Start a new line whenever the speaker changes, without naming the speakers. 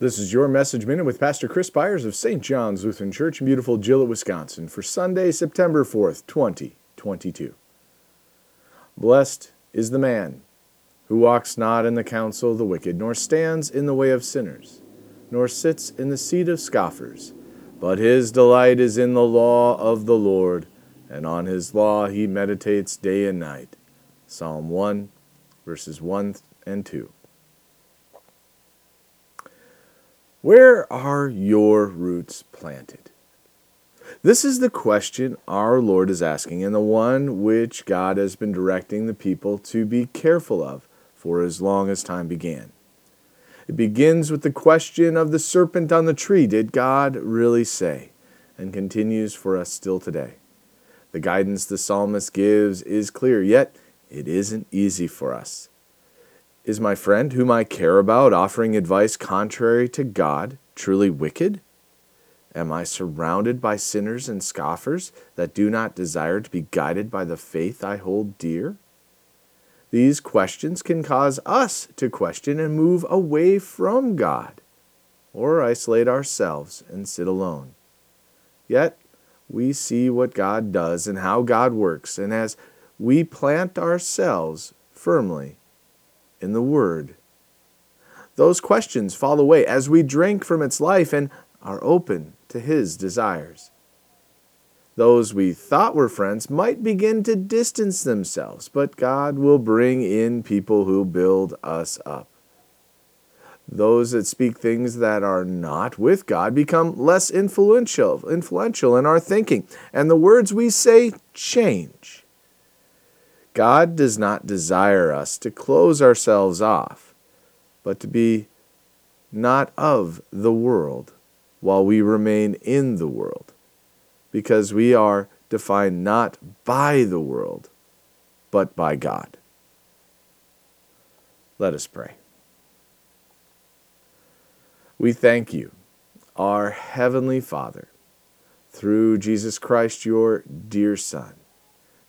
This is your message minute with Pastor Chris Byers of St. John's Lutheran Church in beautiful Gillett, Wisconsin for Sunday, September 4th, 2022. Blessed is the man who walks not in the counsel of the wicked, nor stands in the way of sinners, nor sits in the seat of scoffers, but his delight is in the law of the Lord, and on his law he meditates day and night. Psalm 1, verses 1 and 2. Where are your roots planted? This is the question our Lord is asking, and the one which God has been directing the people to be careful of for as long as time began. It begins with the question of the serpent on the tree Did God really say? and continues for us still today. The guidance the psalmist gives is clear, yet it isn't easy for us. Is my friend, whom I care about, offering advice contrary to God, truly wicked? Am I surrounded by sinners and scoffers that do not desire to be guided by the faith I hold dear? These questions can cause us to question and move away from God, or isolate ourselves and sit alone. Yet, we see what God does and how God works, and as we plant ourselves firmly in the Word. Those questions fall away as we drink from its life and are open to His desires. Those we thought were friends might begin to distance themselves, but God will bring in people who build us up. Those that speak things that are not with God become less influential, influential in our thinking, and the words we say change. God does not desire us to close ourselves off, but to be not of the world while we remain in the world, because we are defined not by the world, but by God. Let us pray. We thank you, our Heavenly Father, through Jesus Christ, your dear Son